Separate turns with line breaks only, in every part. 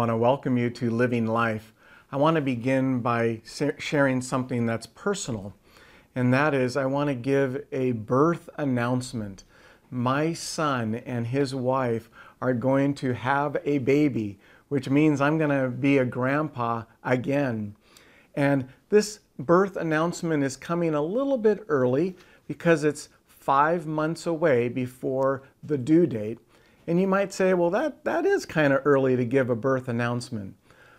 Want to welcome you to Living Life. I want to begin by sharing something that's personal, and that is I want to give a birth announcement. My son and his wife are going to have a baby, which means I'm going to be a grandpa again. And this birth announcement is coming a little bit early because it's five months away before the due date. And you might say, well, that, that is kind of early to give a birth announcement.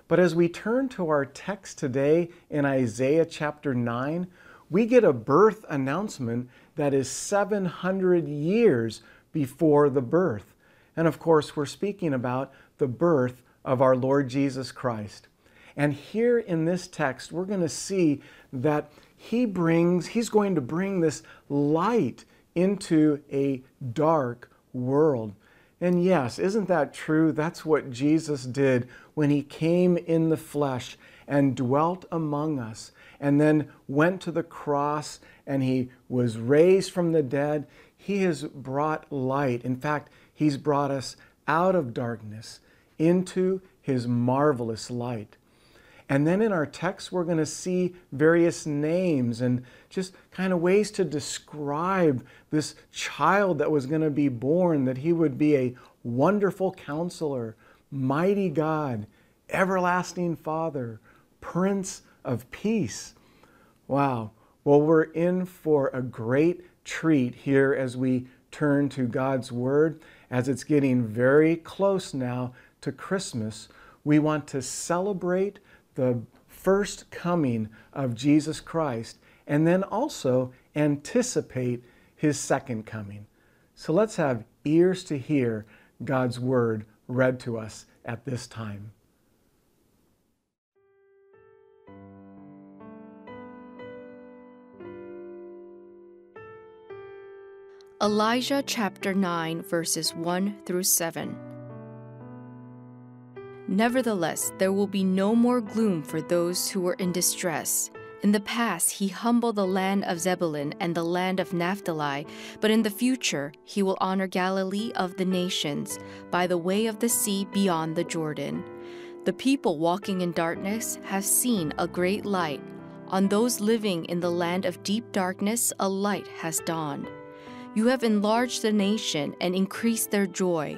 But as we turn to our text today in Isaiah chapter 9, we get a birth announcement that is 700 years before the birth. And of course, we're speaking about the birth of our Lord Jesus Christ. And here in this text, we're going to see that he brings, he's going to bring this light into a dark world. And yes, isn't that true? That's what Jesus did when he came in the flesh and dwelt among us and then went to the cross and he was raised from the dead. He has brought light. In fact, he's brought us out of darkness into his marvelous light. And then in our text, we're going to see various names and just kind of ways to describe this child that was going to be born, that he would be a wonderful counselor, mighty God, everlasting Father, Prince of Peace. Wow. Well, we're in for a great treat here as we turn to God's Word. As it's getting very close now to Christmas, we want to celebrate the first coming of Jesus Christ and then also anticipate his second coming. So let's have ears to hear God's word read to us at this time.
Isaiah chapter 9, verses 1 through 7. Nevertheless, there will be no more gloom for those who are in distress. In the past, he humbled the land of Zebulun and the land of Naphtali, but in the future, he will honor Galilee of the nations by the way of the sea beyond the Jordan. The people walking in darkness have seen a great light. On those living in the land of deep darkness, a light has dawned. You have enlarged the nation and increased their joy.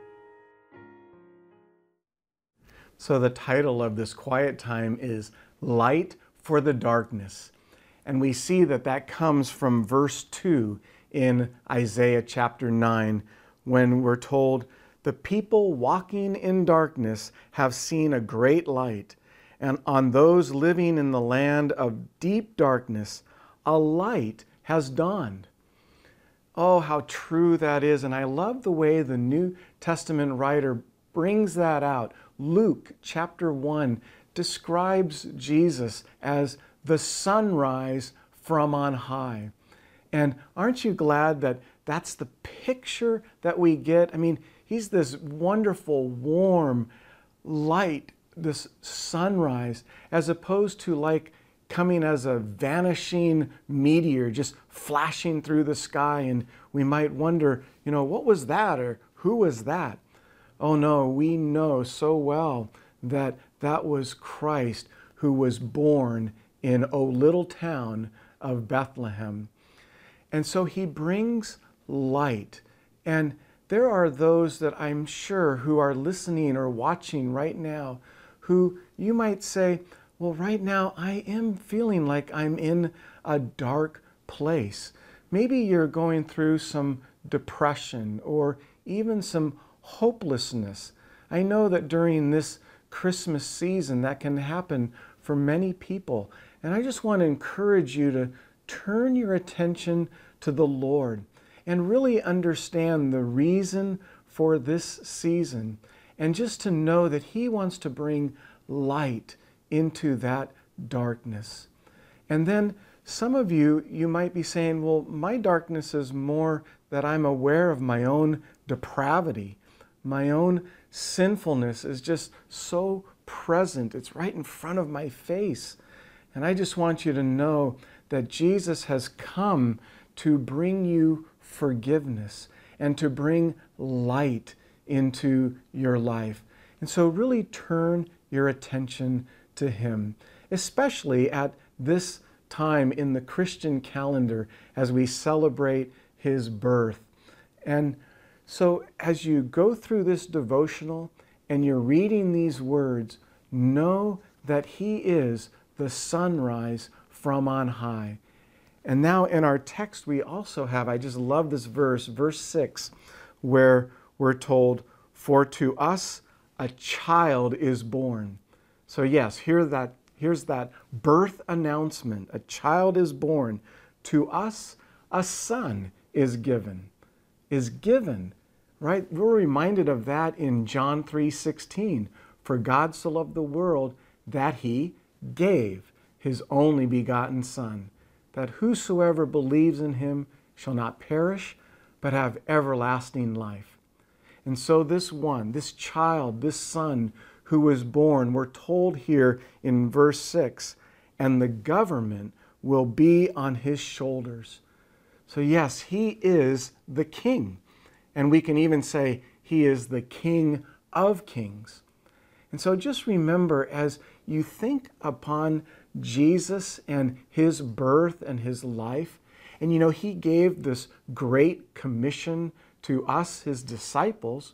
So, the title of this quiet time is Light for the Darkness. And we see that that comes from verse 2 in Isaiah chapter 9, when we're told, The people walking in darkness have seen a great light, and on those living in the land of deep darkness, a light has dawned. Oh, how true that is. And I love the way the New Testament writer brings that out. Luke chapter 1 describes Jesus as the sunrise from on high. And aren't you glad that that's the picture that we get? I mean, he's this wonderful, warm, light, this sunrise, as opposed to like coming as a vanishing meteor just flashing through the sky. And we might wonder, you know, what was that or who was that? Oh no, we know so well that that was Christ who was born in O little town of Bethlehem. And so he brings light. And there are those that I'm sure who are listening or watching right now who you might say, well, right now I am feeling like I'm in a dark place. Maybe you're going through some depression or even some hopelessness. I know that during this Christmas season that can happen for many people. And I just want to encourage you to turn your attention to the Lord and really understand the reason for this season and just to know that He wants to bring light into that darkness. And then some of you, you might be saying, well, my darkness is more that I'm aware of my own depravity. My own sinfulness is just so present. It's right in front of my face. And I just want you to know that Jesus has come to bring you forgiveness and to bring light into your life. And so, really turn your attention to Him, especially at this time in the Christian calendar as we celebrate His birth. And so, as you go through this devotional and you're reading these words, know that He is the sunrise from on high. And now in our text, we also have, I just love this verse, verse 6, where we're told, For to us a child is born. So, yes, here that, here's that birth announcement. A child is born. To us a son is given. Is given, right? We're reminded of that in John 3 16. For God so loved the world that he gave his only begotten Son that whosoever believes in him shall not perish, but have everlasting life. And so, this one, this child, this son who was born, we're told here in verse 6 and the government will be on his shoulders. So, yes, he is the king. And we can even say he is the king of kings. And so, just remember as you think upon Jesus and his birth and his life. And you know, he gave this great commission to us, his disciples.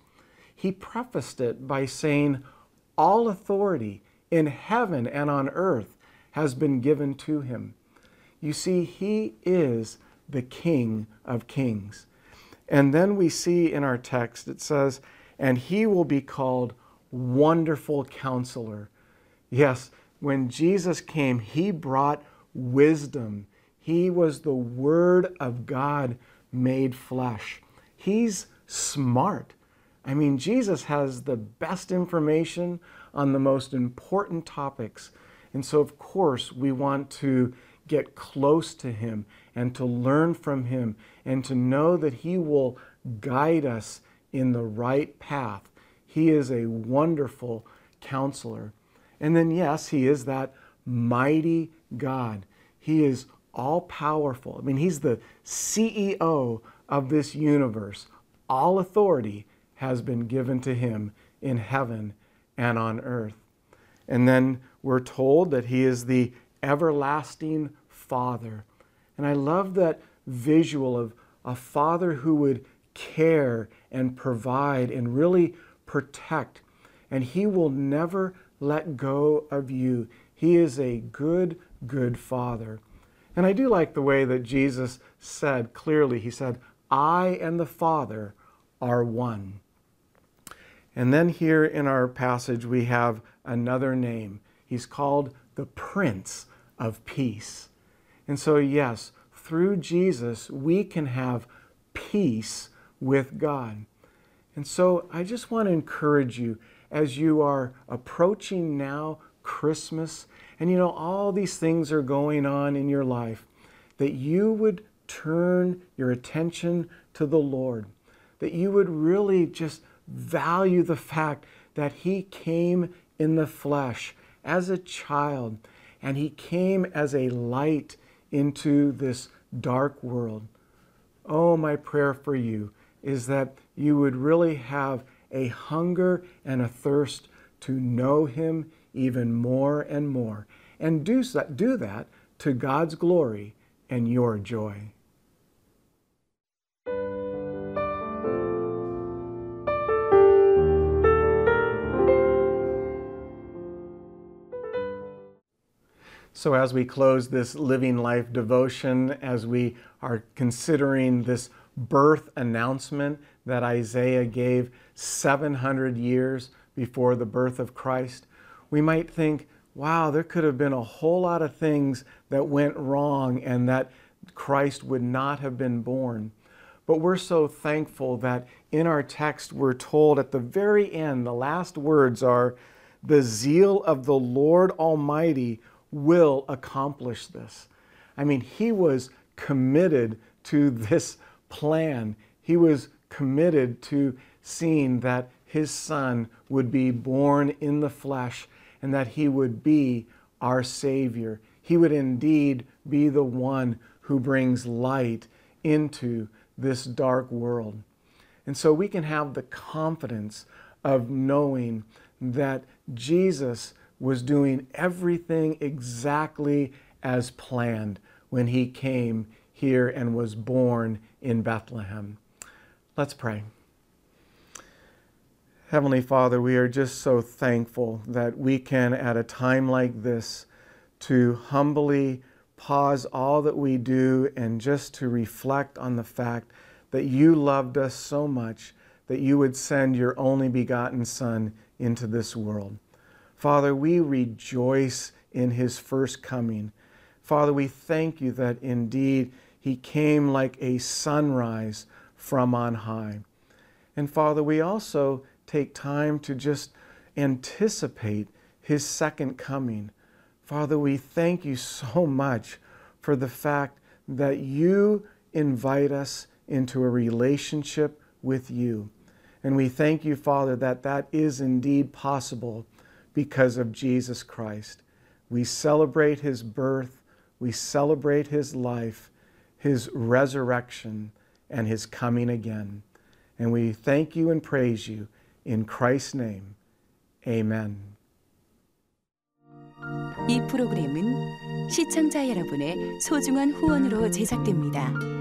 He prefaced it by saying, All authority in heaven and on earth has been given to him. You see, he is the King of kings. And then we see in our text, it says, And he will be called Wonderful Counselor. Yes, when Jesus came, he brought wisdom. He was the Word of God made flesh. He's smart. I mean, Jesus has the best information on the most important topics. And so, of course, we want to get close to Him and to learn from Him and to know that He will guide us in the right path. He is a wonderful counselor. And then, yes, He is that mighty God. He is all powerful. I mean, He's the CEO of this universe. All authority has been given to Him in heaven and on earth. And then we're told that He is the everlasting Father. And I love that visual of a father who would care and provide and really protect. And He will never let go of you. He is a good, good Father. And I do like the way that Jesus said clearly, He said, I and the Father are one. And then here in our passage, we have another name. He's called the Prince of Peace. And so, yes, through Jesus, we can have peace with God. And so I just want to encourage you as you are approaching now Christmas, and you know, all these things are going on in your life, that you would turn your attention to the Lord, that you would really just value the fact that he came in the flesh as a child, and he came as a light into this dark world. Oh, my prayer for you is that you would really have a hunger and a thirst to know him even more and more, and do that, do that to God's glory and your joy. So, as we close this Living Life devotion, as we are considering this birth announcement that Isaiah gave 700 years before the birth of Christ, we might think, wow, there could have been a whole lot of things that went wrong and that Christ would not have been born. But we're so thankful that in our text we're told at the very end, the last words are, the zeal of the Lord Almighty will accomplish this. I mean, he was committed to this plan. He was committed to seeing that his son would be born in the flesh and that he would be our Savior. He would indeed be the one who brings light into this dark world. And so we can have the confidence of knowing that Jesus was doing everything exactly as planned when he came here and was born in Bethlehem. Let's pray. Heavenly Father, we are just so thankful that we can, at a time like this, to humbly pause all that we do and just to reflect on the fact that you loved us so much that you would send your only begotten Son into this world. Father, we rejoice in his first coming. Father, we thank you that indeed he came like a sunrise from on high. And Father, we also take time to just anticipate his second coming. Father, we thank you so much for the fact that you invite us into a relationship with you. And we thank you, Father, that that is indeed possible because of Jesus Christ. We celebrate his birth, we celebrate his life, his resurrection, and his coming again. And we thank you and praise you in Christ's name. Amen.
이 프로그램은 시청자 여러분의 소중한 후원으로 제작됩니다.